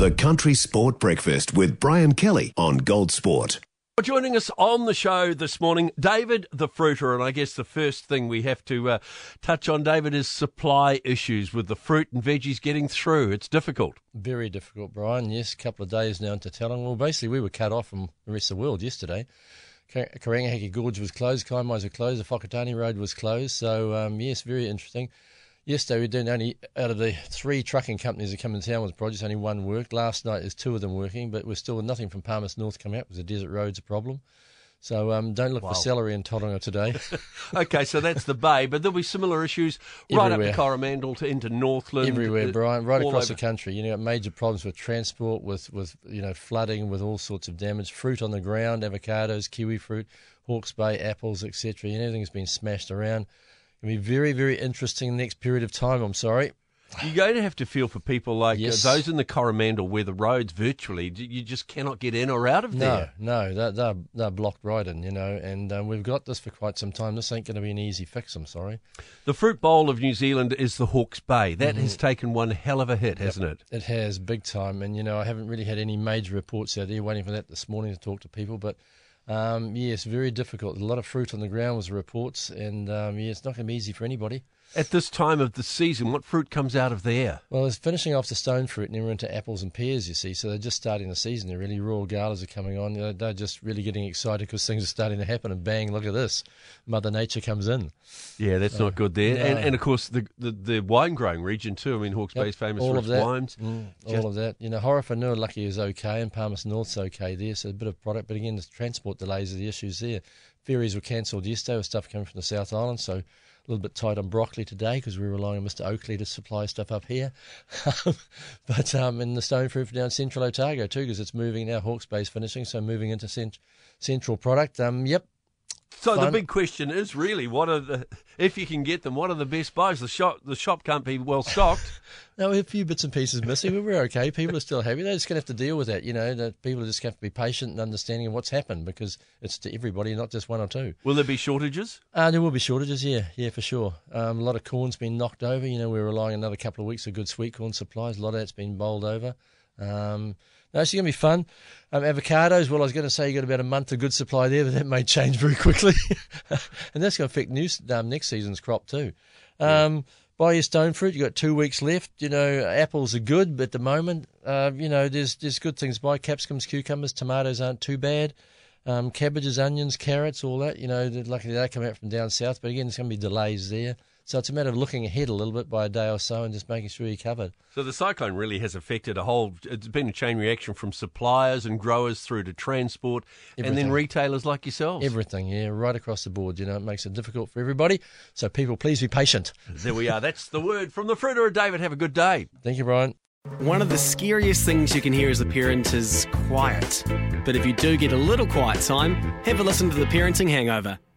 The Country Sport Breakfast with Brian Kelly on Gold Sport. Joining us on the show this morning, David the Fruiter. And I guess the first thing we have to uh, touch on, David, is supply issues with the fruit and veggies getting through. It's difficult. Very difficult, Brian. Yes, a couple of days now into telling. Well, basically, we were cut off from the rest of the world yesterday. Karangahake Gorge was closed, Kaimais were closed, the Whakatane Road was closed. So, um, yes, very interesting. Yesterday we did only out of the three trucking companies that come in town with projects, only one worked. Last night there's two of them working, but we're still nothing from Palmerston North coming up because the desert road's a problem. So um, don't look wow. for celery in Tauranga today. okay, so that's the bay, but there'll be similar issues right Everywhere. up to Coromandel to into Northland. Everywhere, uh, Brian, right across over. the country. You know, major problems with transport, with with you know flooding, with all sorts of damage. Fruit on the ground, avocados, kiwi fruit, Hawke's Bay apples, etc. You know, everything's been smashed around. It'll be very, very interesting next period of time. I'm sorry. You're going to have to feel for people like uh, yes. uh, those in the Coromandel where the roads virtually you just cannot get in or out of there. No, no, they're, they're, they're blocked right in, you know, and um, we've got this for quite some time. This ain't going to be an easy fix, I'm sorry. The fruit bowl of New Zealand is the Hawke's Bay. That mm-hmm. has taken one hell of a hit, hasn't it? It has, big time. And, you know, I haven't really had any major reports out there, waiting for that this morning to talk to people, but um, yes, very difficult. A lot of fruit on the ground was reports, and um, yeah, it's not going to be easy for anybody. At this time of the season, what fruit comes out of there? Well, it's finishing off the stone fruit, and then we're into apples and pears. You see, so they're just starting the season. They're really royal galas are coming on. They're just really getting excited because things are starting to happen. And bang, look at this, Mother Nature comes in. Yeah, that's not good there. No. And, and of course the, the, the wine growing region too. I mean, Hawke's yep, Bay is famous for its wines. Mm, all of that. You know, Horowhenua lucky is okay, and Palmerston North's okay there. So a bit of product, but again, the transport delays are the issues there. Ferries were cancelled yesterday with stuff coming from the South Island, so a little bit tight on broccoli today because we're relying on Mr. Oakley to supply stuff up here. but um, in the stone fruit down Central Otago too because it's moving now. Hawke's Bay's finishing, so moving into cent- Central product. Um, yep, so Fun. the big question is really what are the if you can get them, what are the best buys? The shop the shop can't be well stocked. no, we have a few bits and pieces missing, but we're okay. People are still happy. They're just gonna have to deal with that, you know, that people are just gonna have to be patient and understanding of what's happened because it's to everybody, not just one or two. Will there be shortages? Uh, there will be shortages, yeah, yeah, for sure. Um, a lot of corn's been knocked over, you know, we're relying another couple of weeks of good sweet corn supplies. A lot of that's been bowled over. Um, no, it's going to be fun. Um, avocados, well, I was going to say you got about a month of good supply there, but that may change very quickly. and that's going to affect new, um, next season's crop too. Um, yeah. Buy your stone fruit. You've got two weeks left. You know, apples are good, but at the moment, uh, you know, there's there's good things. Buy capsicums, cucumbers, tomatoes aren't too bad. Um, cabbages, onions, carrots, all that. You know, luckily they come out from down south, but again, there's going to be delays there. So it's a matter of looking ahead a little bit by a day or so and just making sure you're covered. So the cyclone really has affected a whole. It's been a chain reaction from suppliers and growers through to transport, Everything. and then retailers like yourselves. Everything, yeah, right across the board. You know, it makes it difficult for everybody. So people, please be patient. There we are. That's the word from the fruiterer, David. Have a good day. Thank you, Brian. One of the scariest things you can hear as a parent is quiet. But if you do get a little quiet time, have a listen to The Parenting Hangover.